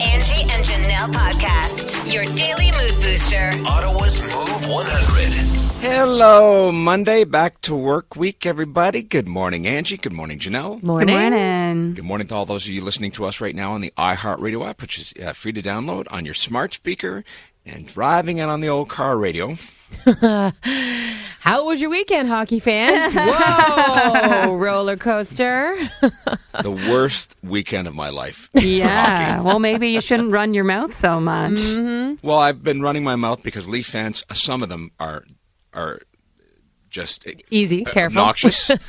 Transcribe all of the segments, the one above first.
Angie and Janelle podcast, your daily mood booster. Ottawa's Move 100. Hello, Monday, back to work week, everybody. Good morning, Angie. Good morning, Janelle. Morning. Good morning. Good morning to all those of you listening to us right now on the iHeartRadio app, which is uh, free to download on your smart speaker and driving it on the old car radio. How was your weekend, hockey fans? Whoa, roller coaster. The worst weekend of my life. Yeah. well, maybe you shouldn't run your mouth so much. Mm-hmm. Well, I've been running my mouth because Leaf fans, some of them are are just uh, Easy, uh, careful. obnoxious. Because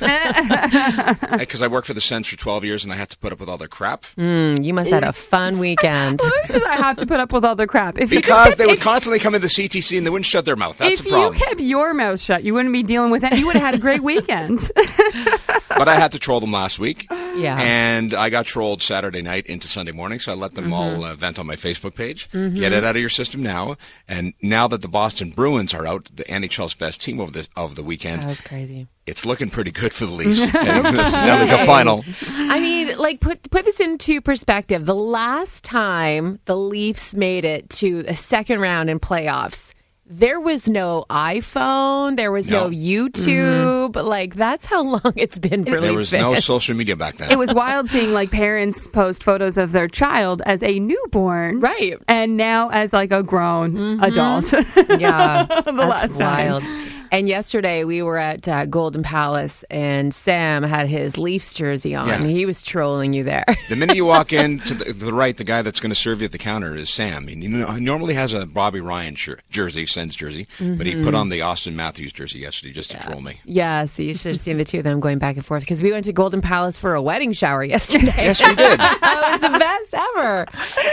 uh, I worked for the Sens for 12 years and I had to put up with all their crap. Mm, you must have had a fun weekend. Because I have to put up with all the crap. If Because kept- they would if, constantly come in the CTC and they wouldn't shut their mouth. That's if the problem. If you kept your mouth shut, you wouldn't be dealing with that. You would have had a great weekend. but I had to troll them last week. Yeah. And I got trolled Saturday night into Sunday morning, so I let them Mm-hmm. all uh, vent on my Facebook page. Get it out of your system now. And now that the Boston Bruins are out, the NHL's best team of the of the weekend, That was crazy. it's looking pretty good for the Leafs. and the Stanley final. I mean, like put put this into perspective. The last time the Leafs made it to a second round in playoffs, there was no iPhone, there was no, No. Mm-hmm. YouTube. Like that's how long it's been for There Leafs was no social media back then. it was wild seeing like parents post photos of their child as a newborn, Right. And now as like a grown mm-hmm. adult. Yeah, The that's last time. Wild. And yesterday we were at uh, Golden Palace, and Sam had his Leafs jersey on. Yeah. He was trolling you there. The minute you walk in to the, the right, the guy that's going to serve you at the counter is Sam. And you know, he normally has a Bobby Ryan shir- jersey, Sens jersey, but he put on the Auston Matthews jersey yesterday just to troll me. yeah, so you should have seen the two of them going back and forth because we went to Golden Palace for a wedding shower yesterday. Yes, we did. it was the best ever.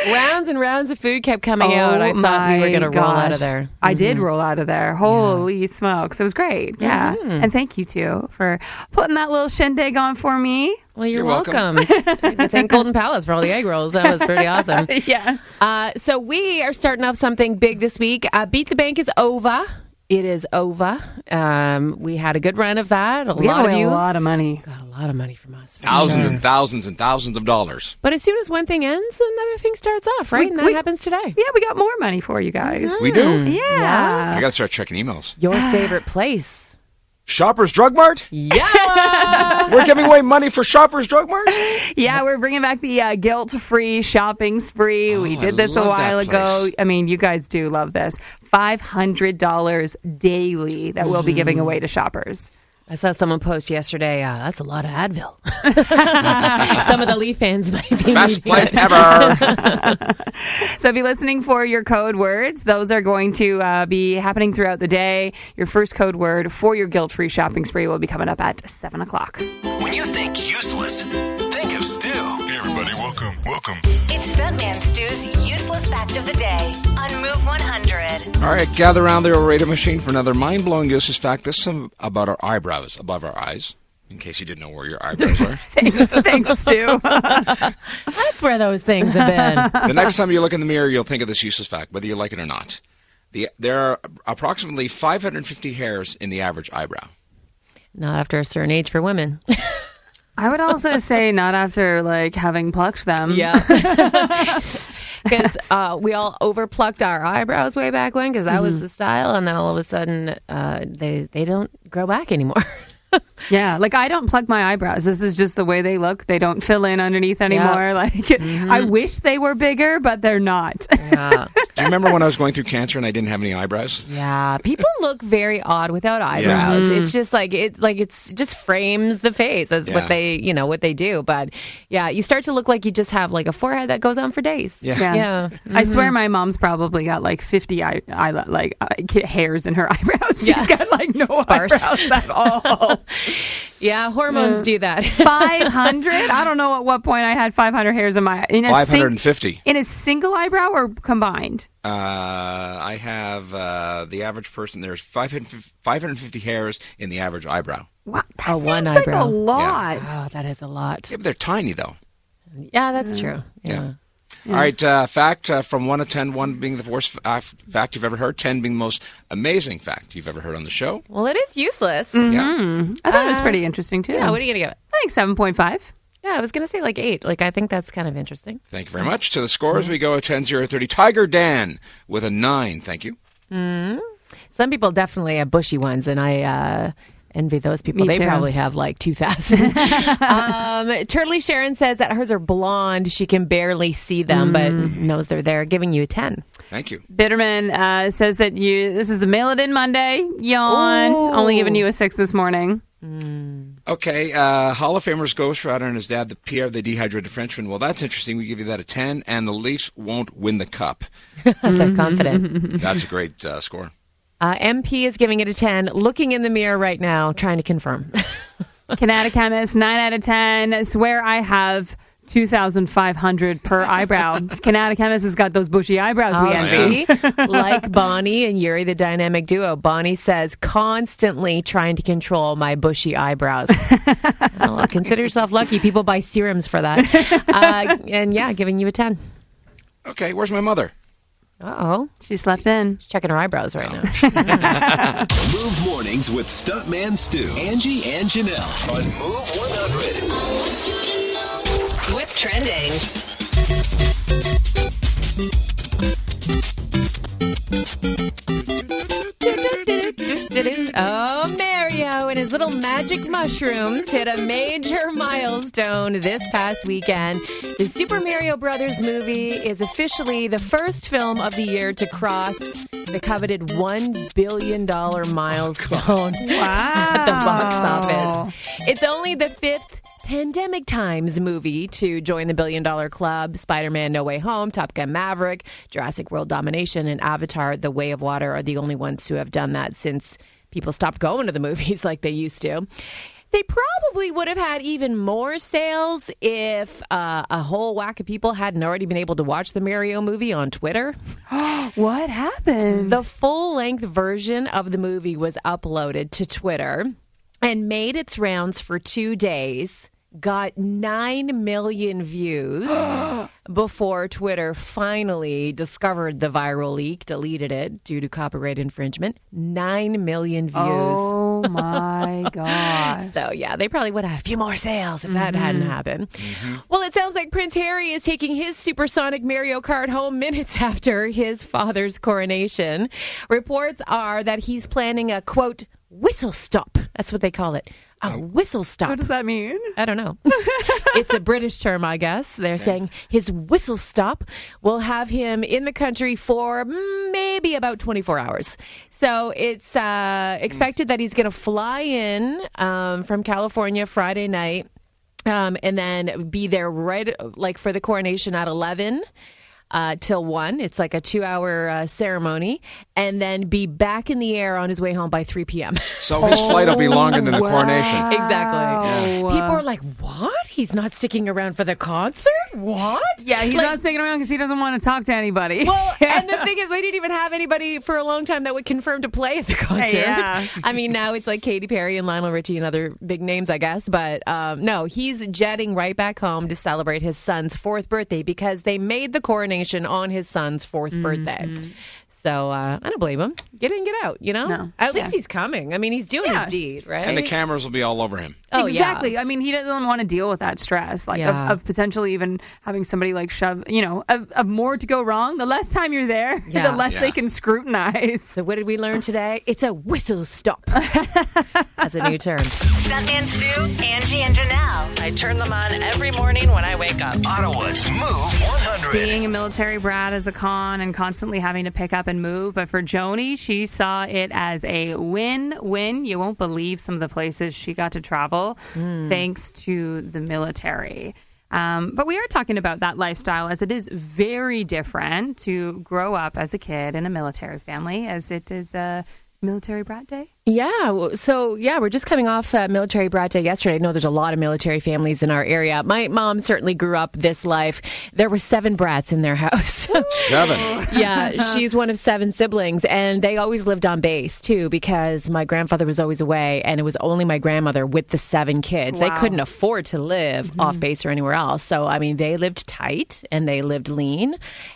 Rounds and rounds of food kept coming out. I thought we were going to roll out of gosh. there. I did roll out of there. Holy smokes. It was great. Yeah. And thank you, too, for putting that little shindig on for me. Well, you're, You're welcome. welcome. Thank Golden Palace for all the egg rolls. That was pretty awesome. yeah. Uh, so we are starting off something big this week. Uh, Beat the Bank is over. It is over. Um, we had a good run of that. A We lot of you a lot of money. got a lot of money from us. Thousands sure. and thousands and thousands of dollars. But as soon as one thing ends, another thing starts off, right? We- and that we- happens today. Yeah, we got more money for you guys. We do. Yeah. I got to start checking emails. Your favorite place. Shoppers Drug Mart? Yeah. We're giving away money for Shoppers Drug Mart? Yeah, we're bringing back the uh, guilt-free shopping spree. we Oh, did I this a while ago. I mean, you guys do love this. Five hundred dollars daily that we'll be giving away to shoppers. I saw someone post yesterday. Uh, that's a lot of Advil. Some of the Leaf fans might be Best needing place it. ever. So if you're listening for your code words, those are going to uh, be happening throughout the day. Your first code word for your guilt-free shopping spree will be coming up at seven o'clock. When you think useless, think of Stu. Hey, everybody, welcome, welcome. It's Stuntman Stu's useless fact of the day on Move 100. All right, gather around the radio machine for another mind-blowing useless fact. This is about our eyebrows above our eyes, in case you didn't know where your eyebrows are. Thanks, thanks, Stu. That's where those things have been. the next time you look in the mirror, you'll think of this useless fact, whether you like it or not. The, there are approximately 550 hairs in the average eyebrow. Not after a certain age for women. I would also say not after like having plucked them. Yeah. Because uh, we all overplucked our eyebrows way back when, because that was the style, and then all of a sudden uh, they they don't grow back anymore. Yeah, like I don't pluck my eyebrows. This is just the way they look. They don't fill in underneath anymore. Like mm-hmm. I wish they were bigger, but they're not. yeah, Do you remember when I was going through cancer and I didn't have any eyebrows? yeah. People look very odd without eyebrows. It's mm-hmm. just like it, like it's just frames the face as Yeah. what they, you know, what they do. But yeah, you start to look like you just have like a forehead that goes on for days. Yeah. Yeah. Yeah. I mm-hmm. swear my mom's probably got like 50 eye, eye like uh, hairs in her eyebrows. She's Yeah. got like no Sparse. eyebrows at all. Yeah, hormones do that. 500? I don't know at what point I had 500 hairs in my in a sing- 550. in a single eyebrow or combined. Uh, I have uh, the average person. There's 550, 550 hairs in the average eyebrow. Wow, that Oh, seems one like eyebrow. a lot. oh, that is a lot. Yeah, but they're tiny though. Yeah, that's true. Yeah. All right, uh, fact uh, from 1 to ten, one being the worst uh, fact you've ever heard, 10 being the most amazing fact you've ever heard on the show. Well, it is useless. Yeah. I thought it was Uh, pretty interesting too. Yeah, what are you gonna give it? I think 7.5. Yeah, I was going to say like eight. Like, I think that's kind of interesting. Thank you very much. To the scores, we go at 10 0 30. Tiger Dan with a 9. Thank you. Some people definitely have bushy ones, and I uh, envy those people. Me they too. probably have like 2,000. um, Turtley Sharon says that hers are blonde. She can barely see them, but knows they're there, giving you a 10. Thank you. Bitterman uh, says that you this is a mail it in Monday. Yawn. Ooh. Only giving you a six this morning. Okay, uh, Hall of Famers Ghost Rider and his dad, the Pierre, the dehydrated Frenchman. Well, that's interesting. We give you that a 10, and the Leafs won't win the cup. They're confident. That's a great uh, score. Uh, MP is giving it a 10, looking in the mirror right now, trying to confirm. Kinetic Chemist, nine out of ten. Swear I have two thousand five hundred per eyebrow. Kinetic Chemist has got those bushy eyebrows we Oh, envy. see? like Bonnie and Yuri, the dynamic duo. Bonnie says, constantly trying to control my bushy eyebrows. well, consider yourself lucky. People buy serums for that. Uh, and yeah, giving you a 10. Okay, where's my mother? Uh oh. She slept in. She's checking her eyebrows right now. Move mornings with Stuntman Stu, Angie, and Janelle on Move 100. What's trending? His little magic mushrooms hit a major milestone this past weekend. The Super Mario Brothers movie is officially the first film of the year to cross the coveted $1 billion milestone Wow! at the box office. It's only the fifth Pandemic Times movie to join the billion dollar club. Spider Man No Way Home, Top Gun Maverick, Jurassic World Domination, and Avatar The Way of Water are the only ones who have done that since people stopped going to the movies like they used to. They probably would have had even more sales if uh, a whole whack of people hadn't already been able to watch the Mario movie on Twitter. What happened? The full length version of the movie was uploaded to Twitter and made its rounds for two days. Got 9 million views before Twitter finally discovered the viral leak, deleted it due to copyright infringement. 9 million views. Oh my god. So yeah, they probably would have had a few more sales if that mm-hmm. hadn't happened. Mm-hmm. Well, it sounds like Prince Harry is taking his supersonic Mario Kart home minutes after his father's coronation. Reports are that he's planning a quote whistle stop. That's what they call it. A whistle stop. What does that mean? I don't know. it's a British term, I guess. They're saying his whistle stop will have him in the country for maybe about 24 hours. So it's uh, expected that he's going to fly in um, from California Friday night um, and then be there right like for the coronation at 11 uh, till 1 it's like a two hour uh, ceremony and then be back in the air on his way home by 3 p.m So his flight will be longer than the coronation. exactly people are like what he's not sticking around for the concert what Yeah, he's Like- not sticking around because he doesn't want to talk to anybody. well, and the thing is, they didn't even have anybody for a long time that would confirm to play at the concert. Yeah. I mean, now it's like Katy Perry and Lionel Richie and other big names, I guess. But um, no, he's jetting right back home to celebrate his son's fourth birthday because they made the coronation on his son's 4th Mm-hmm. birthday. So uh, I don't blame him. Get in, get out. You know, No. at least Yeah. he's coming. I mean, he's doing Yeah. his deed, right? And the cameras will be all over him. oh exactly. yeah. I mean, he doesn't want to deal with that stress, like Yeah. of, of potentially even having somebody like shove, you know, of, of more to go wrong. The less time you're there, Yeah. the less Yeah. they can scrutinize. So what did we learn today? It's a whistle stop. That's a new term. Stuntman Stu, Angie, and Janelle. I turn them on every morning when I wake up. Ottawa's Move 100. Being a military brat is a con and constantly having to pick up and move. But for Joni, she saw it as a win win. You won't believe some of the places she got to travel thanks to the military. Um, but we are talking about that lifestyle as it is very different to grow up as a kid in a military family as it is a military brat day. Yeah. So, yeah, we're just coming off uh, Military Brat Day yesterday. I know there's a lot of military families in our area. My mom certainly grew up this life. There were seven brats in their house. Seven. yeah, she's one of seven siblings, and they always lived on base too because my grandfather was always away, and it was only my grandmother with the seven kids. They couldn't afford to live off base or anywhere else. So, I mean, they lived tight and they lived lean,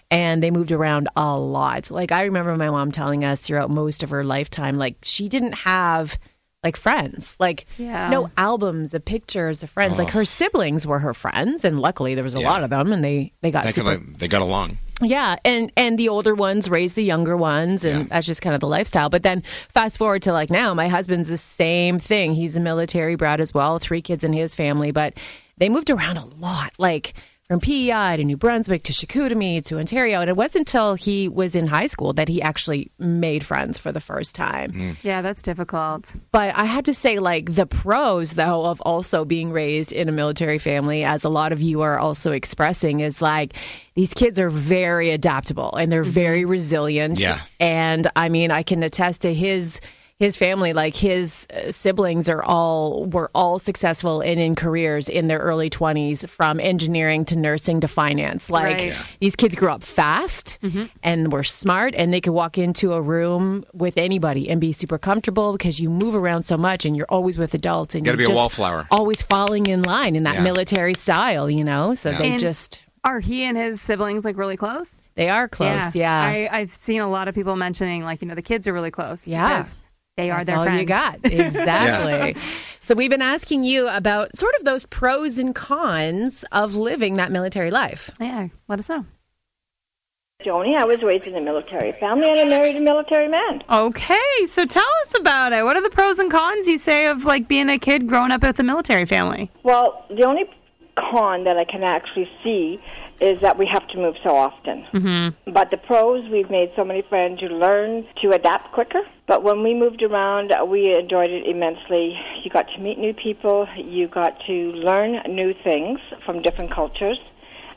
and they moved around a lot. Like I remember my mom telling us throughout most of her lifetime, like she didn't have like friends. Like Yeah. no albums of pictures of friends. Like her oh. siblings were her friends, and luckily there was a Yeah. lot of them, and they they got super of they got along. yeah, and and the older ones raise the younger ones, and Yeah. that's just kind of the lifestyle. But then fast forward to like now, my husband's the same thing. He's a military brat as well, three kids in his family, but they moved around a lot, like from PEI to New Brunswick to Chicoutimi to Ontario, and it wasn't until he was in high school that he actually made friends for the first time. Mm. Yeah, that's difficult. But I had to say, like, the pros, though, of also being raised in a military family, as a lot of you are also expressing, is like these kids are very adaptable and they're mm-hmm. very resilient. Yeah. And I mean, I can attest to his. His family, like his uh, siblings, are all were all successful and in careers in their early twenties, from engineering to nursing to finance. Like Right. Yeah. these kids grew up fast and were smart and they could walk into a room with anybody and be super comfortable because you move around so much and you're always with adults and Gotta you're be a wallflower. always falling in line in that Yeah. military style you know so they And- just Are he and his siblings like really close? they are close yeah, I, I've seen a lot of people mentioning like you know the kids are really close. Yeah. Because they are That's their all friends. you got exactly so we've been asking you about sort of those pros and cons of living that military life Yeah, let us know. Joni, I was raised in a military family and I married a military man. Okay, so tell us about it. What are the pros and cons you say of like being a kid growing up with a military family? Well, the only con that I can actually see is that we have to move so often. Mm-hmm. But the pros, we've made so many friends. You learn to adapt quicker. But when we moved around, uh, we enjoyed it immensely. You got to meet new people. You got to learn new things from different cultures.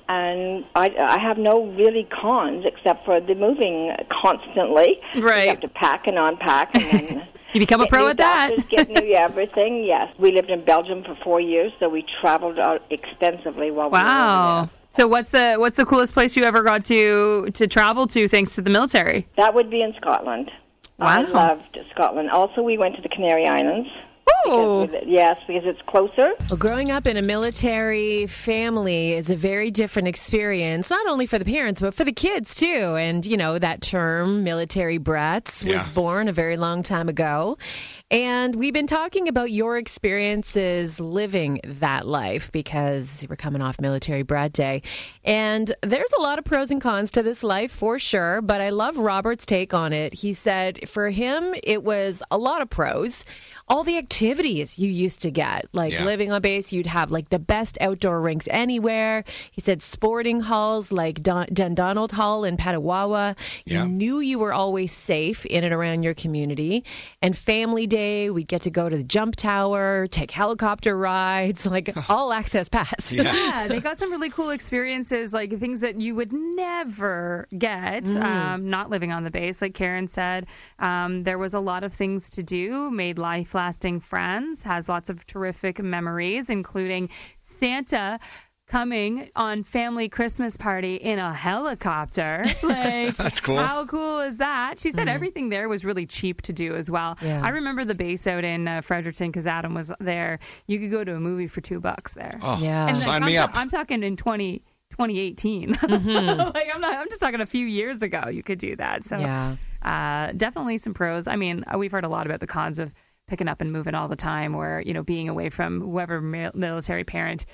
And I, I have no really cons except for the moving constantly. Right. You have to pack and unpack and then You become a pro at that. get new everything. Yes, we lived in Belgium for four years, so we traveled out extensively while we were Wow. So what's the what's the coolest place you ever got to to travel to thanks to the military? That would be in Scotland. I loved Scotland. Also, we went to the Canary Islands. Oh, Because yes, because it's closer. Well, growing up in a military family is a very different experience, not only for the parents, but for the kids too. And, you know, that term, military brats, was born a very long time ago. And we've been talking about your experiences living that life because we're coming off Military Brat Day. And there's a lot of pros and cons to this life for sure, but I love Robert's take on it. He said for him, it was a lot of pros all the activities you used to get, like Yeah. living on base, you'd have like the best outdoor rinks anywhere. He said sporting halls like Don- Dundonald Hall in Petawawa. Yeah. You knew you were always safe in and around your community. And family day, we'd get to go to the jump tower, take helicopter rides, like all access pass. yeah, they got some really cool experiences, like things that you would never get um, not living on the base. Like Karen said, um, there was a lot of things to do, made life lasting friends, has lots of terrific memories, including Santa coming on family Christmas party in a helicopter. Like That's cool. How cool is that? She said everything there was really cheap to do as well. Yeah. I remember the base out in uh, Fredericton because Adam was there. You could go to a movie for two bucks there. Oh, Yeah. And, sign like, me I'm, up. ta- I'm talking in 20, 2018. like I'm not. I'm just talking a few years ago. You could do that. So Yeah. uh, definitely some pros. I mean, uh, we've heard a lot about the cons of picking up and moving all the time, or you know, being away from whoever mil- military parent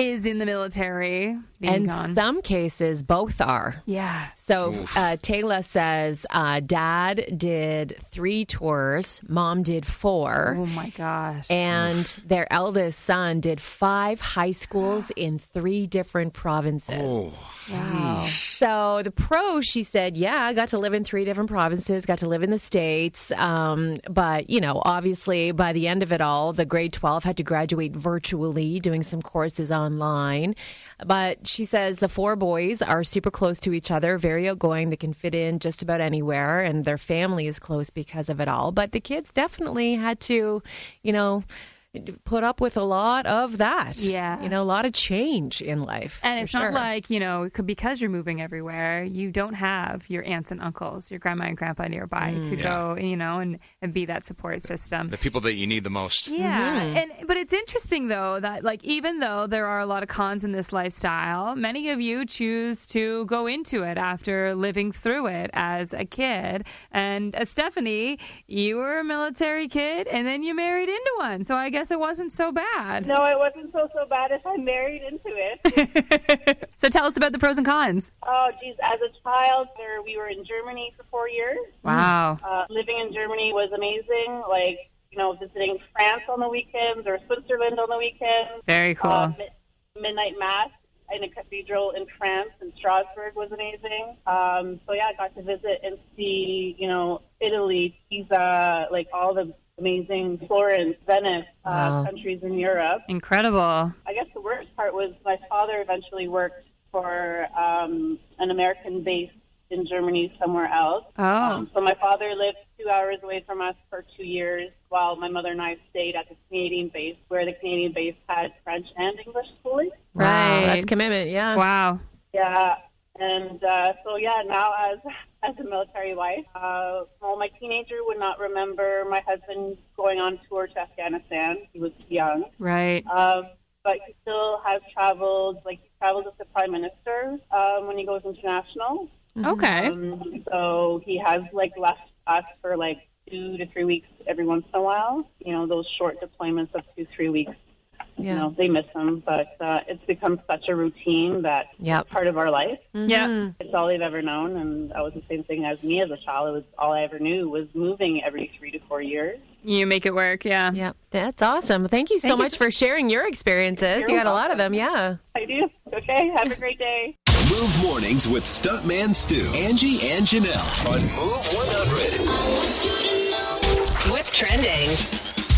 is in the military. Being In gone. some cases, both are. yeah. So uh, Taylor says uh, dad did three tours, mom did four. Oh my gosh. And their eldest son did five high schools in three different provinces. Oh, wow. So the pro, she said, yeah, I got to live in three different provinces, got to live in the States. Um, but, you know, obviously by the end of it all, the grade 12 had to graduate virtually, doing some courses online. But she says the four boys are super close to each other, very outgoing. They can fit in just about anywhere, and their family is close because of it all. But the kids definitely had to, you know, put up with a lot of that. Yeah. You know, a lot of change in life. And it's sure. not like, you know, because you're moving everywhere, you don't have your aunts and uncles, your grandma and grandpa nearby to Yeah. go, you know, and, and be that support system. The people that you need the most. Yeah, and but it's interesting though that like even though there are a lot of cons in this lifestyle, many of you choose to go into it after living through it as a kid. And uh, Stephanie, you were a military kid, and then you married into one, so I guess it wasn't so bad. No, it wasn't so so bad if I married into it. so tell us about the pros and cons. oh, geez, as a child, there we were in Germany for four years. Wow. Uh, living in Germany was amazing. Like you know, visiting France on the weekends or Switzerland on the weekends. Very cool. Uh, mi- midnight mass in a cathedral in France in Strasbourg was amazing. Um, so yeah, I got to visit and see you know Italy, Pisa, like all the amazing Florence, Venice uh, countries in Europe. Incredible. I guess the worst part was my father eventually worked for um, an American base in Germany somewhere else. Oh. Um, so my father lived two hours away from us for two years while my mother and I stayed at the Canadian base where the Canadian base had French and English schooling. Wow, Right. that's commitment. Yeah. Wow. Yeah. And uh, so, yeah, now as as a military wife, uh, well, my teenager would not remember my husband going on tour to Afghanistan. He was young. Right. Um, but he still has traveled, like he travels with the prime minister um, when he goes international. Okay. Um, so he has like left us for like two to three weeks every once in a while. You know, those short deployments of two, three weeks. Yeah. You know, they miss them, but uh, it's become such a routine that Yep. it's part of our life. Yeah. It's all they've ever known, and that was the same thing as me as a child. It was all I ever knew was moving every three to four years. You make it work. Yeah. Yep. That's awesome. Thank you so Thank you much for sharing your experiences. You're you got a lot of them. Yeah. I do. Okay, have a great day. Move mornings with Stuntman Stu, Angie, and Janelle on Move 100. What's trending?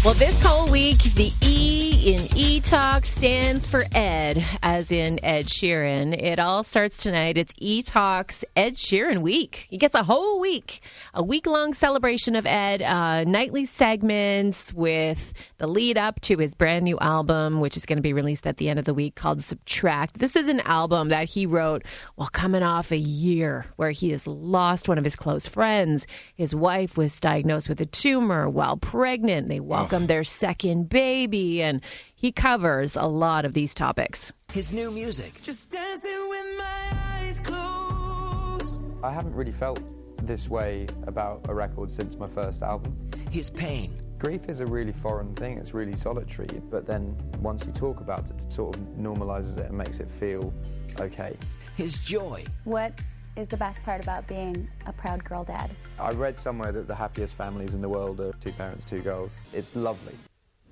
Well, this whole week, the E in E Talk stands for Ed, as in Ed Sheeran. It all starts tonight. It's E Talk's Ed Sheeran Week. He gets a whole week, a week long celebration of Ed, uh, nightly segments with the lead up to his brand new album, which is going to be released at the end of the week called Subtract. This is an album that he wrote while coming off a year where he has lost one of his close friends. His wife was diagnosed with a tumor while pregnant. They welcomed their second baby, and he covers a lot of these topics. His new music. Just dancing with my eyes closed. I haven't really felt this way about a record since my first album. His pain. Grief is a really foreign thing, it's really solitary, but then once you talk about it, it sort of normalizes it and makes it feel okay. His joy. What is the best part about being a proud girl dad? I read somewhere that the happiest families in the world are two parents, two girls. It's lovely.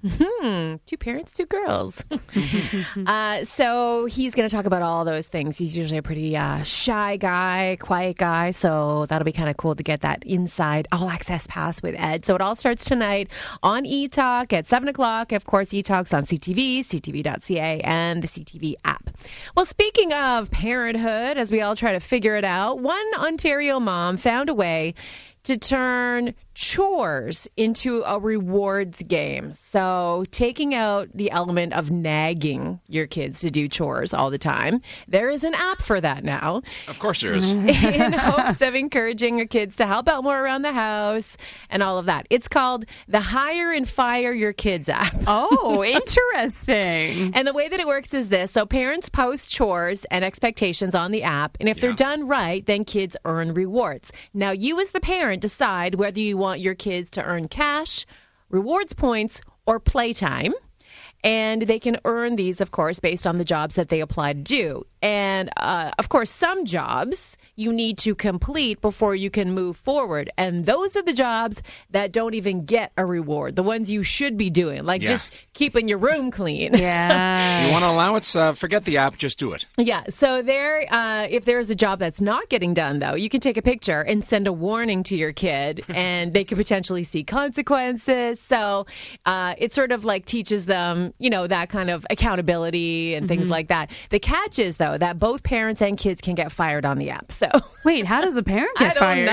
Hmm, two parents, two girls. uh, so he's going to talk about all those things. He's usually a pretty uh, shy guy, quiet guy. So that'll be kind of cool to get that inside all access pass with Ed. So it all starts tonight on E Talk at 7 o'clock. Of course, E Talk's on CTV, CTV.ca, and the CTV app. Well, speaking of parenthood, as we all try to figure it out, one Ontario mom found a way to turn chores into a rewards game. So, taking out the element of nagging your kids to do chores all the time, there is an app for that now Of course there is. in hopes of encouraging your kids to help out more around the house and all of that. It's called the Hire and Fire Your Kids app. Oh, interesting. And the way that it works is this so parents post chores and expectations on the app, and if they're done right, then kids earn rewards. Now, you as the parent decide whether you want your kids to earn cash, rewards points, or playtime. And they can earn these, of course, based on the jobs that they apply to do. And uh, of course, some jobs you need to complete before you can move forward. And those are the jobs that don't even get a reward, the ones you should be doing, like Yeah. just keeping your room clean. Yeah. You want an allowance? Uh, forget the app. Just do it. Yeah. So there, uh, if there is a job that's not getting done, though, you can take a picture and send a warning to your kid, and they could potentially see consequences. So uh, it sort of like teaches them, you know, that kind of accountability and things like that. The catch is though that both parents and kids can get fired on the app. So Wait, how does a parent I get don't fired?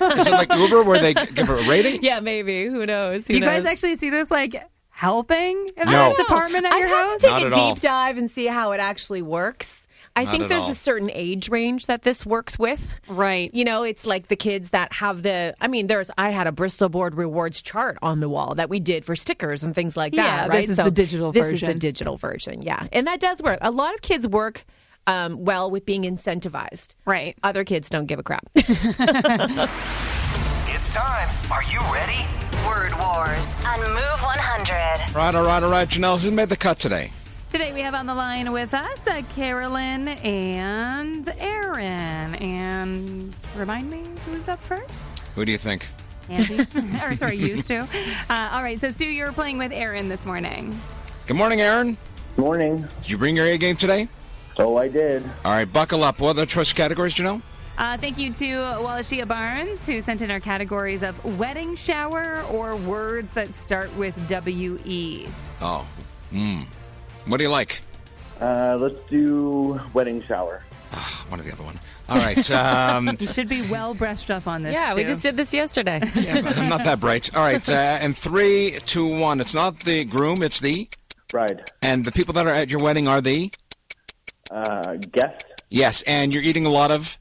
know. Is it like Uber where they g- give a rating? yeah, maybe. Who knows? Who Do you guys actually see this? Like, helping in No. that department at I'd your have house? to take Not a at deep all. dive and see how it actually works. I Not think at there's all. a certain age range that this works with. Right. You know, it's like the kids that have the. I mean, there's. I had a Bristol Board rewards chart on the wall that we did for stickers and things like that. Yeah, right. this is the digital this is version. the digital version. Yeah, and that does work. A lot of kids work um, well with being incentivized. Right. Other kids don't give a crap. It's time. Are you ready? Word Wars on Move 100. Right, all right, all right. Janelle, who made the cut today? Today we have on the line with us uh, Carolyn and Aaron. And remind me who's up first? Who do you think? Andy? or sorry, used to. Uh, all right, so Sue, you're playing with Aaron this morning. Good morning, Aaron. Morning. Did you bring your A game today? Oh, I did. All right, buckle up. What are the choice categories, Janelle? Uh, thank you to Wallachia Barnes, who sent in our categories of wedding shower or words that start with W E. Oh, hmm. What do you like? Uh, let's do wedding shower. One or the other one. All right. Um, You should be well brushed up on this. yeah, we just did this yesterday. yeah, I'm not that bright. All right, uh, and three, two, one. It's not the groom, it's the. Bride. And the people that are at your wedding are the. Uh, guest. Yes, and you're eating a lot of.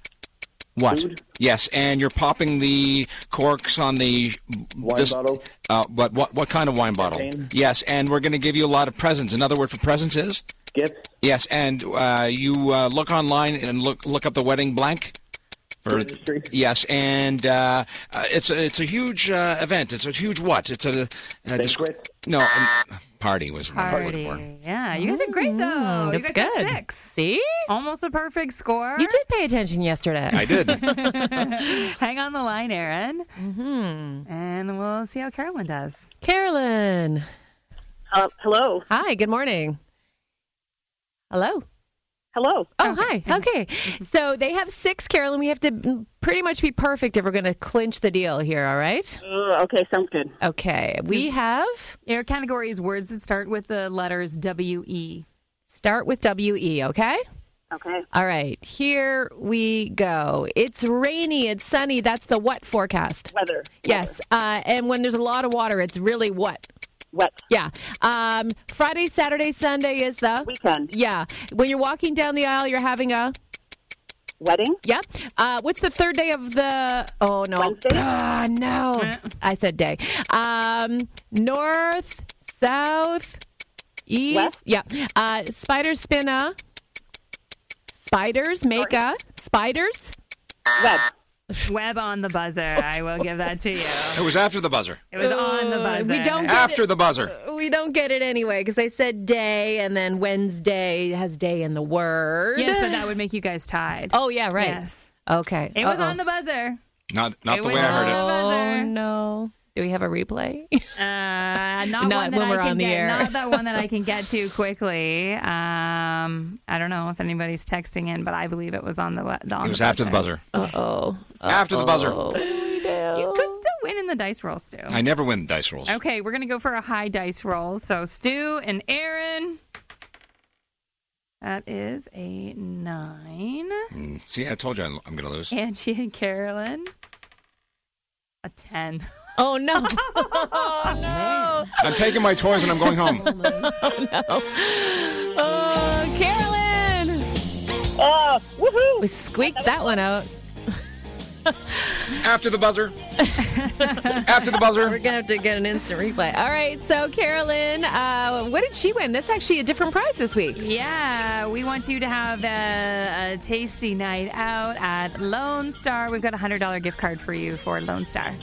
What? Food. Yes, and you're popping the corks on the Wine bottle. Uh, but what what kind of wine bottle? Champagne. Yes, and we're going to give you a lot of presents. Another word for presents is gifts. yes, and uh, you uh, look online and look look up the wedding blank. For, Registry. yes, and uh, uh, it's a it's a huge uh, event. It's a huge what? It's a, a Banquet. no um, party was what I'm for. Party. Yeah, you guys are great though. Mm, you that's guys got good. six. See, Almost a perfect score. you did pay attention yesterday. I did. Hang on the line, Aaron. Mm-hmm. And we'll see how Carolyn does. Carolyn. Uh, hello. Hi, good morning. Hello. Hello. Oh, hi. Okay. So they have six, Carolyn. We have to pretty much be perfect if we're going to clinch the deal here, all right? Uh, okay, sounds good. Okay. We have Your category is words that start with the letters W E. start with WE, okay? Okay. All right. Here we go. It's rainy, it's sunny. That's the what forecast. Weather. Yes. Uh, and when there's a lot of water, it's really what? Wet. Yeah. Um, Friday, Saturday, Sunday is the Weekend. Yeah. When you're walking down the aisle, you're having a Wedding. Yeah. Uh, what's the third day of the? Oh no. Wednesday? Ah, no. I said day. Um, north, south, east. West? Yeah. Uh, spiders spin a. Spiders make a. Spiders. Web. Web on the buzzer. I will give that to you. It was after the buzzer. It was on the Uh, buzzer. we don't get After it. the buzzer. We don't get it anyway because I said day and then Wednesday has day in the word. Yes, but that would make you guys tied. Oh yeah, right. Yes. Okay. It was Uh-oh. on the buzzer. Not not It the way I heard it. Oh no. Do we have a replay? Uh, not, Not one that when I we're can on the get, air. Not that one that I can get to quickly. Um, I don't know if anybody's texting in, but I believe it was on the. On It was the after the buzzer. Uh oh. After the buzzer. You could still win in the dice roll, Stu. I never win the dice rolls. Okay, we're gonna go for a high dice roll. So Stu and Aaron. That is a nine. Mm, See, I told you I'm, I'm going to lose. Angie and Carolyn. A ten. Oh no. oh no. I'm taking my toys and I'm going home. Oh, no! Oh, Carolyn. Oh, woohoo! We squeaked that one out. After the buzzer. After the buzzer. We're gonna have to get an instant replay. All right, so Carolyn, uh, what did she win? That's actually a different prize this week. Yeah, we want you to have a, a tasty night out at Lone Star. We've got a hundred dollar gift card for you for Lone Star.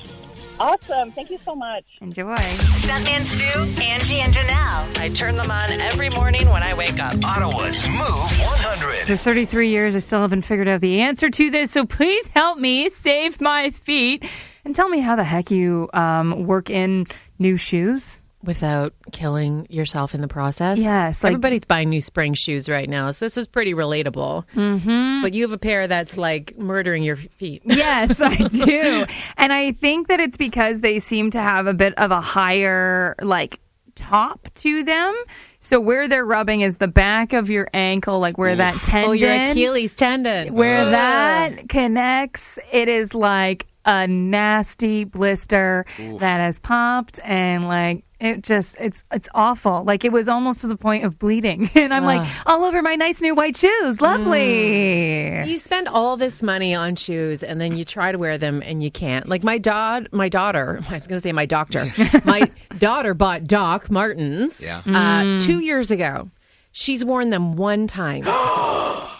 Awesome. Thank you so much. Enjoy. Stuntman Stu, Angie, and Janelle. I turn them on every morning when I wake up. Ottawa's Move 100. For 33 years, I still haven't figured out the answer to this, so please help me save my feet and tell me how the heck you um, work in new shoes. Without killing yourself in the process. Yes, like- everybody's buying new spring shoes right now, so this is pretty relatable. Mm-hmm. But you have a pair that's like murdering your feet. Yes, I do. and I think that it's because they seem to have a bit of a higher, like, top to them. So where they're rubbing is the back of your ankle, like where that tendon. Oh, your Achilles tendon. where that connects, it is like a nasty blister that has popped and like It just it's it's awful. Like it was almost to the point of bleeding, and I'm like all over my nice new white shoes. Lovely. You spend all this money on shoes and then you try to wear them and you can't. Like my dad, my daughter, I was going to say my doctor. my daughter bought Doc Martens Yeah. uh, two years ago. She's worn them one time.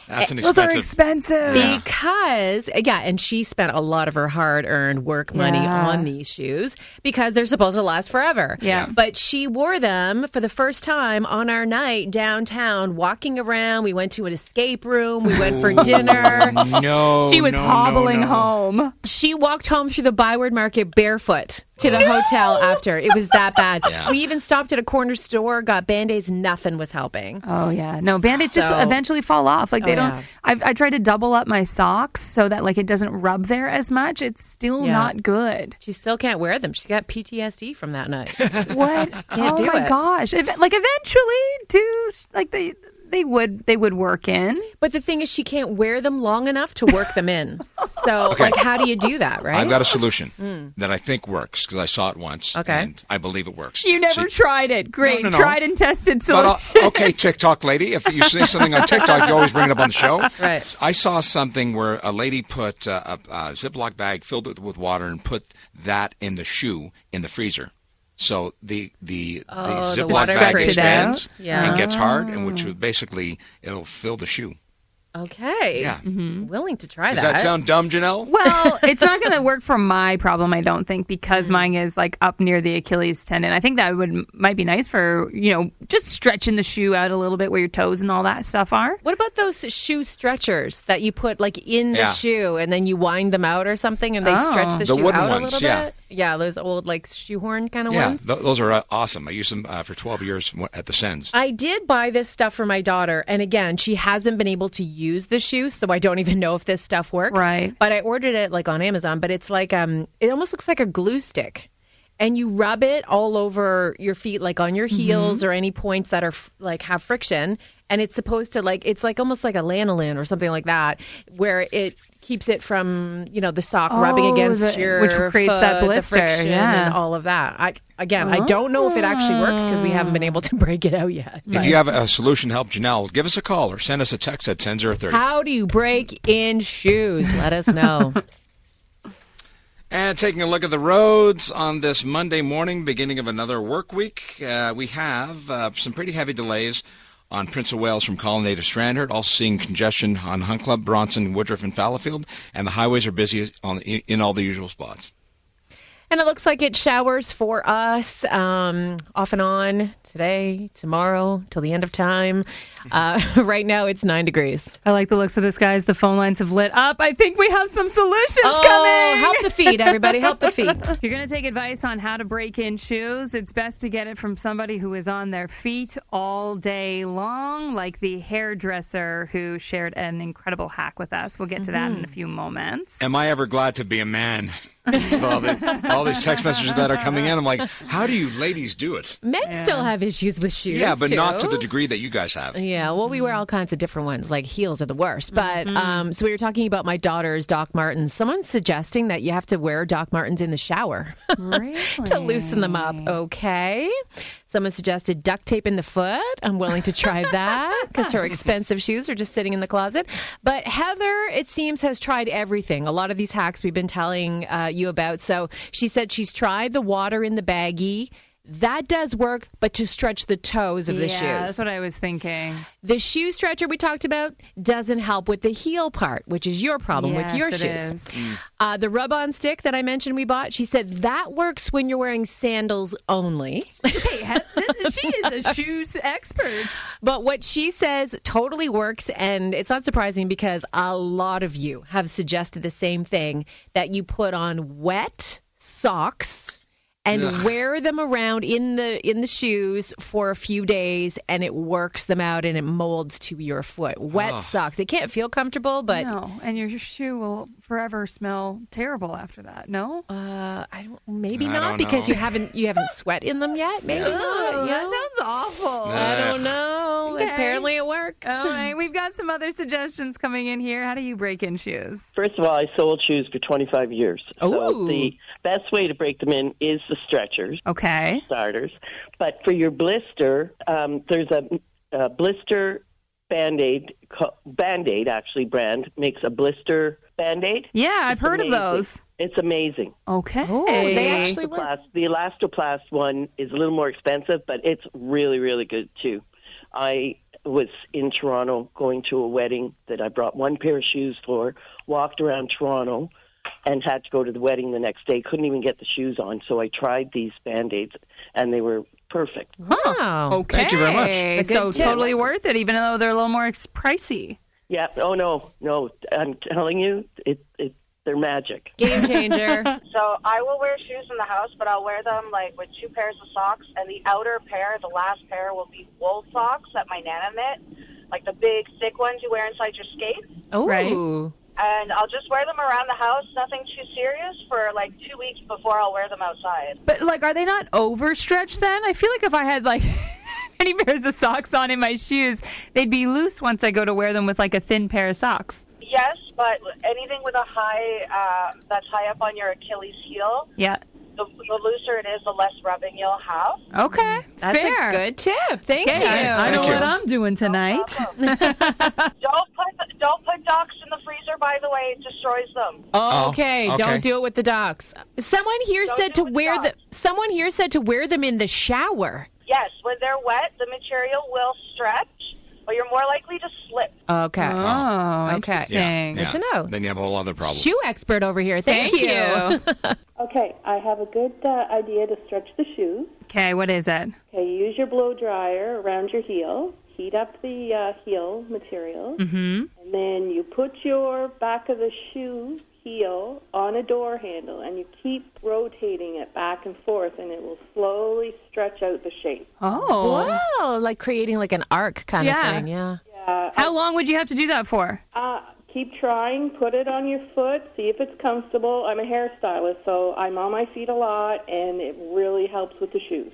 That's an Those are expensive. expensive. Yeah. Because, yeah, and she spent a lot of her hard earned work money Yeah. on these shoes because they're supposed to last forever. Yeah. But she wore them for the first time on our night downtown, walking around. We went to an escape room. We went for dinner. no, She was no, no, hobbling no. home. She walked home through the Byward Market barefoot to the hotel after. It was that bad. Yeah. We even stopped at a corner store, got band aids. Nothing was helping. Oh yeah, no band-aids just eventually fall off. Like they Oh, don't. yeah. I've, I tried to double up my socks so that like it doesn't rub there as much. It's still Yeah. not good. She still can't wear them. She's got PTSD from that night. What? Can't oh do my it. gosh! Ev- like eventually, too. Like they they would they would work in. But the thing is, she can't wear them long enough to work them in. So, Okay. like, how do you do that, right? I've got a solution that I think works because I saw it once. Okay. And I believe it works. You never See- tried it. Great, no, no. tried and tested But uh, solution. okay, TikTok lady, if you see something on TikTok, you always bring it up on the show. Right. I saw something where a lady put uh, a, a Ziploc bag, filled it with water, and put that in the shoe in the freezer. So the the, Oh, the Ziploc bag expands? Yeah. and gets hard, and which would basically it'll fill the shoe. Okay. Yeah. Willing to try Does that. that sound dumb, Janelle? Well, it's not going to work for my problem, I don't think, because mine is like up near the Achilles tendon. I think that would might be nice for you know just stretching the shoe out a little bit where your toes and all that stuff are. What about those shoe stretchers that you put like in the Yeah. shoe and then you wind them out or something and they Oh. stretch the, The shoe wooden out ones, a little yeah. bit? Yeah, those old like shoehorn kind of yeah, ones. th- those are uh, awesome. I used them uh, for 12 years at the Sens. I did buy this stuff for my daughter, and again, she hasn't been able to use the shoes, so I don't even know if this stuff works. Right. But I ordered it like on Amazon, but it's like um, it almost looks like a glue stick, and you rub it all over your feet, like on your heels or any points that are f- like have friction, and it's supposed to like it's like almost like a lanolin or something like that, where it keeps it from you know the sock rubbing Oh, against the- your which creates foot, that blister, friction, yeah. and all of that. I again, I don't know if it actually works because we haven't been able to break it out yet. If you have a solution to help Janelle, give us a call or send us a text at 10030. How do you break in shoes? Let us know. And taking a look at the roads on this Monday morning, beginning of another work week, uh, we have uh, some pretty heavy delays on Prince of Wales from Colonnade to Strandherd. Also seeing congestion on Hunt Club, Bronson, Woodruff, and Fallowfield. And the highways are busy on in, in all the usual spots. And it looks like it showers for us um, off and on today, tomorrow, till the end of time. Uh, right now, it's nine degrees. I like the looks of this, guys. The phone lines have lit up. I think we have some solutions Oh, coming. help the feet, everybody! Help the feet. If you're going to take advice on how to break in shoes, it's best to get it from somebody who is on their feet all day long, like the hairdresser who shared an incredible hack with us. We'll get to that in a few moments. Am I ever glad to be a man? With all, the, all these text messages that are coming in, I'm like, how do you ladies do it? Men still have issues with shoes. Yeah, but not to the degree that you guys have. Yeah, well, we wear all kinds of different ones. Like heels are the worst. But um, so we were talking about my daughter's Doc Martens. Someone's suggesting that you have to wear Doc Martens in the shower to loosen them up. Okay. Someone suggested duct tape in the foot. I'm willing to try that because her expensive shoes are just sitting in the closet. But Heather, it seems, has tried everything. A lot of these hacks we've been telling uh, you about. So she said she's tried the water in the baggie. That does work, but to stretch the toes of the yeah, shoes. that's what I was thinking. The shoe stretcher we talked about doesn't help with the heel part, which is your problem with your it shoes. is. Uh, the rub on stick that I mentioned we bought, she said that works when you're wearing sandals only. Hey, she is a shoes expert. But what she says totally works, and it's not surprising because a lot of you have suggested the same thing that you put on wet socks and Ugh. wear them around in the in the shoes for a few days and it works them out and it molds to your foot. Wet Ugh. socks. It can't feel comfortable, but no, and your shoe will forever smell terrible after that. No, uh, I don't maybe I not don't because know. you haven't you haven't sweat in them yet. Maybe Ugh, not. you that know? sounds awful. I don't know. Okay. Apparently it works. All right, we've got some other suggestions coming in here. How do you break in shoes? First of all, I sold shoes for 25 years. Ooh. So the best way to break them in is the the stretchers. Okay. Starters. But for your blister, um, there's a, a blister band aid, band aid actually, brand makes a blister band aid. Yeah, I've heard of those. It's amazing. Okay. Oh, they actually work. The Elastoplast one is a little more expensive, but it's really, really good too. I was in Toronto going to a wedding that I brought one pair of shoes for, walked around Toronto, and had to go to the wedding the next day. Couldn't even get the shoes on, so I tried these band aids, and they were perfect. Wow. Okay. Thank you very much. So tip. totally worth it, even though they're a little more pricey. Yeah. Oh no, no. I'm telling you, it, it they're magic. Game changer. So I will wear shoes in the house, but I'll wear them like with two pairs of socks, and the outer pair, the last pair, will be wool socks that my nana knit, like the big thick ones you wear inside your skates. Oh, Right. And I'll just wear them around the house, nothing too serious, for like two weeks before I'll wear them outside. But like, are they not overstretched then? I feel like if I had like many pairs of socks on in my shoes, they'd be loose once I go to wear them with like a thin pair of socks. Yes, but anything with a high uh, that's high up on your Achilles heel, Yeah. the, the looser it is, the less rubbing you'll have. Okay. That's Fair. a good tip. Thank Okay, you. I, I know you. what I'm doing tonight. don't put don't put docs in the freezer. By the way, it destroys them. Oh, okay. Oh, okay. Don't do it with the docs. Someone here Don't said to it with wear the. docs. Someone here said to wear them in the shower. Yes, when they're wet, the material will stretch, but you're more likely to slip. Okay. Oh, Okay. interesting. Good to know. Then you have a whole other problem. Shoe expert over here. Thank, Thank you. Okay, I have a good uh, idea to stretch the shoes. Okay, what is it? Okay, use your blow dryer around your heel. Heat up the uh, heel material, Mm-hmm. and then you put your back of the shoe heel on a door handle, and you keep rotating it back and forth, and it will slowly stretch out the shape. Oh. Wow, like creating like an arc kind Yeah. of thing. Yeah. Uh, How long would you have to do that for? Uh, keep trying. Put it on your foot. See if it's comfortable. I'm a hairstylist, so I'm on my feet a lot, and it really helps with the shoes.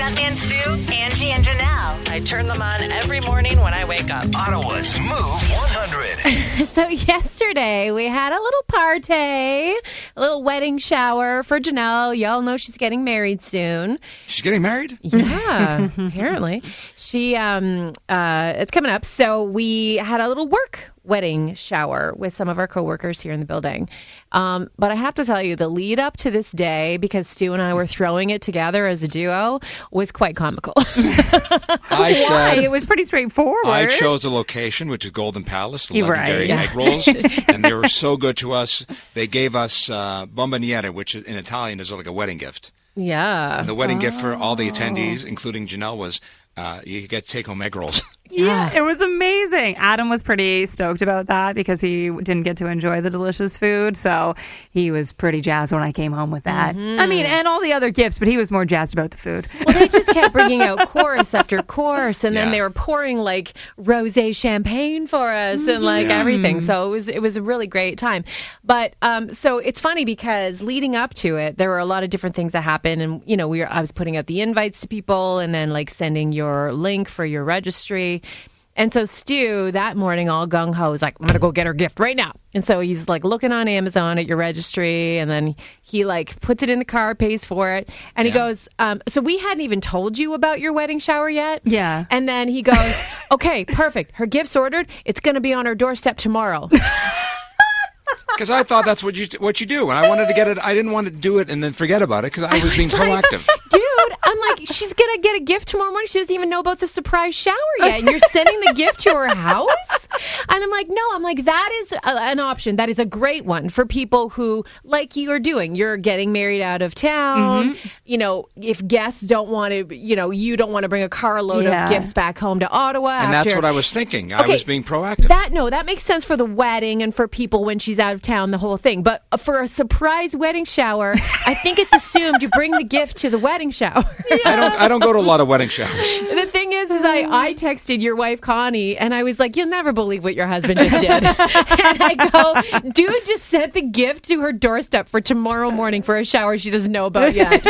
Stuntman Stu, Angie, and Janelle. I turn them on every morning when I wake up. Ottawa's Move 100. So yesterday we had a little party, a little wedding shower for Janelle. Y'all know she's getting married soon. She's getting married? Yeah, apparently. She um uh it's coming up. So we had a little work wedding shower with some of our coworkers here in the building. Um, but I have to tell you, the lead up to this day, because Stu and I were throwing it together as a duo, was quite comical. I said It was pretty straightforward. I chose the location, which is Golden Palace, the legendary right. egg rolls, and they were so good to us. They gave us uh, bomboniere, which in Italian is like a wedding gift. yeah. And the wedding gift for all the attendees, including Janelle, was uh, you get take home egg rolls. Yeah, it was amazing. Adam was pretty stoked about that because he didn't get to enjoy the delicious food. So he was pretty jazzed when I came home with that. I mean, and all the other gifts, but he was more jazzed about the food. Well, they just kept bringing out course after course, and then they were pouring like rosé champagne for us and like Yeah. everything. So it was it was a really great time. But um, so it's funny because leading up to it, there were a lot of different things that happened, and you know, we were I was putting out the invites to people, and then like sending your link for your registry. And so Stu that morning, all gung ho, was like, "I'm gonna go get her gift right now." And so he's like looking on Amazon at your registry, and then he like puts it in the car, pays for it, and he goes, um, "So we hadn't even told you about your wedding shower yet." Yeah. And then he goes, "Okay, perfect. Her gift's ordered. It's gonna be on her doorstep tomorrow." Because I thought that's what you what you do, and I wanted to get it. I didn't want to do it and then forget about it because I was being like, proactive. Dude, I'm like, she's gonna get a gift tomorrow morning. She doesn't even know about the surprise shower yet, and you're sending the gift to her house. And I'm like, no, I'm like, that is a, an option. That is a great one for people who, like you are doing, you're getting married out of town. Mm-hmm. You know, if guests don't want to, you know, you don't want to bring a carload Yeah. of gifts back home to Ottawa. And that's what I was thinking. I was being proactive. That no, that makes sense for the wedding and for people when she's out of town, the whole thing. But for a surprise wedding shower, I think it's assumed you bring the gift to the wedding shower. I don't. I don't go to a lot of wedding showers. the thing is, is I, I texted your wife Connie and I was like, "You'll never believe what your husband just did." and I go, "Dude just sent the gift to her doorstep for tomorrow morning for a shower she doesn't know about yet."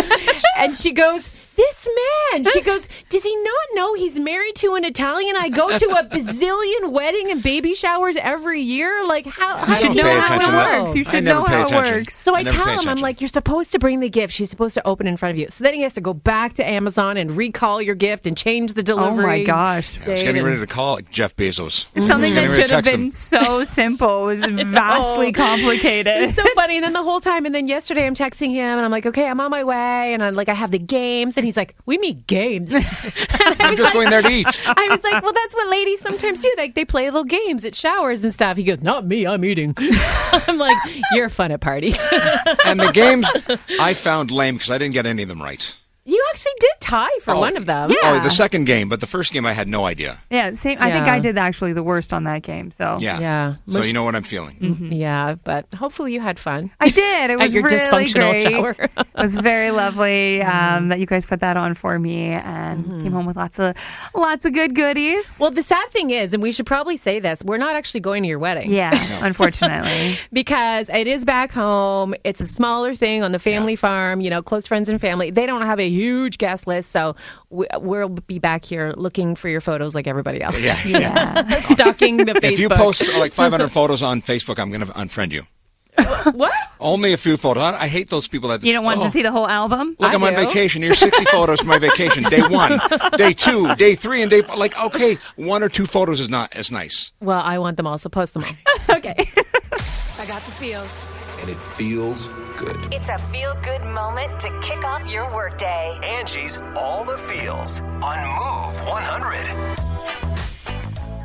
and she goes, this man. She goes, does he not know he's married to an Italian? I go to a bazillion wedding and baby showers every year. Like, how, how I does don't he pay know how it works? You I should never know pay how it works. So I never tell pay him, I'm attention. like, you're supposed to bring the gift. She's supposed to open in front of you. So then he has to go back to Amazon and recall your gift and change the oh delivery. Oh delivery. my gosh. I was getting ready to call Jeff Bezos. Something Getting that ready to should have text been him. so simple was vastly complicated. It's so funny. And then the whole time, and then yesterday I'm texting him and I'm like, okay, I'm on my way. And I'm like, I have the games. And he's like, we meet games. I'm just going there to eat. I was like, well, that's what ladies sometimes do. Like they play little games at showers and stuff. He goes, not me, I'm eating. I'm like, you're fun at parties. And the games I found lame because I didn't get any of them right. You actually did tie for Oh, one of them. Yeah. Oh, the second game, but the first game I had no idea. Yeah, same. I think Yeah. I did actually the worst on that game. So Yeah. Yeah. So Mush- you know what I'm feeling. Mm-hmm. Yeah, but hopefully you had fun. I did. It At was your really dysfunctional great. shower. it was very lovely um, that you guys put that on for me and came home with lots of lots of good goodies. Well, the sad thing is, and we should probably say this, we're not actually going to your wedding. Yeah, unfortunately. because it is back home. It's a smaller thing on the family farm, you know, close friends and family. They don't have a huge guest list, so we, we'll be back here looking for your photos like everybody else. Yeah. Yeah. Stalking the Facebook. If you post like 500 photos on Facebook, I'm going to unfriend you. what? Only a few photos. I I hate those people that You don't want oh, to see the whole album? Look, I I'm on do. vacation. Here's 60 photos for my vacation. Day one, day two, day three, and day f- like okay, one or two photos is not as nice. Well, I want them all, so post them all. okay. I got the feels. And it feels good. It's a feel good moment to kick off your workday. Angie's All the Feels on Move 100.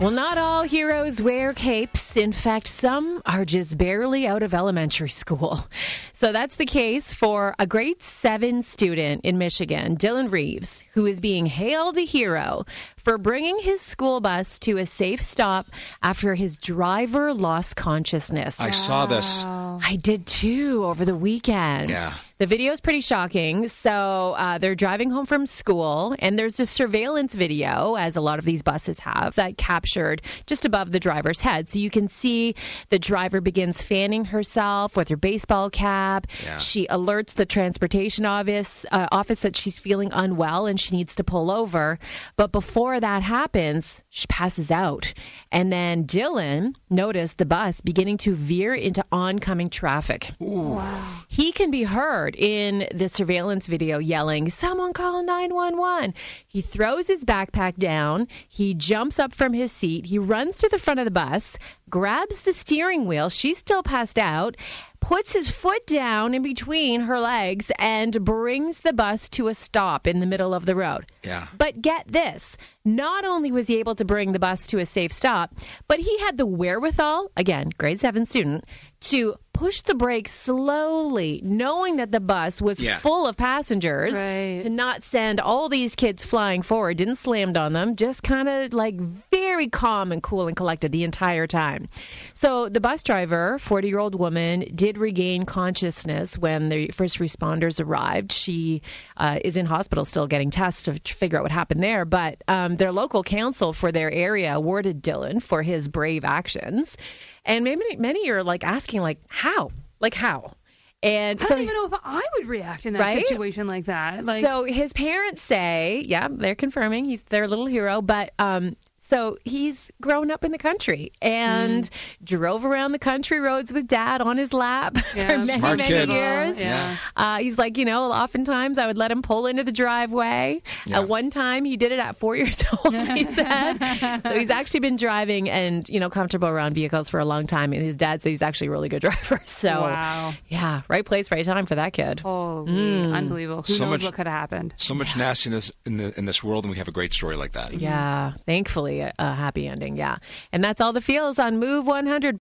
Well, not all heroes wear capes. In fact, some are just barely out of elementary school. So that's the case for a grade seven student in Michigan, Dillon Reeves, who is being hailed a hero for bringing his school bus to a safe stop after his driver lost consciousness. I saw this. I did too over the weekend. Yeah. The video is pretty shocking. So uh, they're driving home from school, and there's a surveillance video, as a lot of these buses have, that captured just above the driver's head. So you can see the driver begins fanning herself with her baseball cap. Yeah. She alerts the transportation office uh, office that she's feeling unwell and she needs to pull over. But before that happens, she passes out. And then Dillon noticed the bus beginning to veer into oncoming traffic. He can be heard in the surveillance video yelling, Someone call 911. He throws his backpack down. He jumps up from his seat. He runs to the front of the bus, grabs the steering wheel. She's still passed out. Puts his foot down in between her legs and brings the bus to a stop in the middle of the road. Yeah. But get this not only was he able to bring the bus to a safe stop, but he had the wherewithal, again, grade seven student, to push the brakes slowly, knowing that the bus was Yeah. full of passengers, Right. to not send all these kids flying forward, didn't slam on them, just kind of like very calm and cool and collected the entire time. So the bus driver, 40 year old woman, did regain consciousness when the first responders arrived. She uh, is in hospital still getting tests to figure out what happened there, but um, their local council for their area awarded Dillon for his brave actions. And many, many are like asking, like, how? Like, how? And I so don't even know if I would react in that Right? situation like that. Like, so his parents say, yeah, they're confirming he's their little hero, but um so he's grown up in the country and Mm. drove around the country roads with dad on his lap Yeah. for many, Smart many kid. years. Yeah. Uh, he's like, you know, oftentimes I would let him pull into the driveway. Yeah. At one time, he did it at four years old, he said. so he's actually been driving and, you know, comfortable around vehicles for a long time. And his dad said he's actually a really good driver. So, Wow. yeah, right place, right time for that kid. holy, Mm. unbelievable. Who So knows much- what could have happened? So much nastiness in the in this world, and we have a great story like that. Yeah, thankfully a, a happy ending. Yeah. And that's all the feels on Move 100.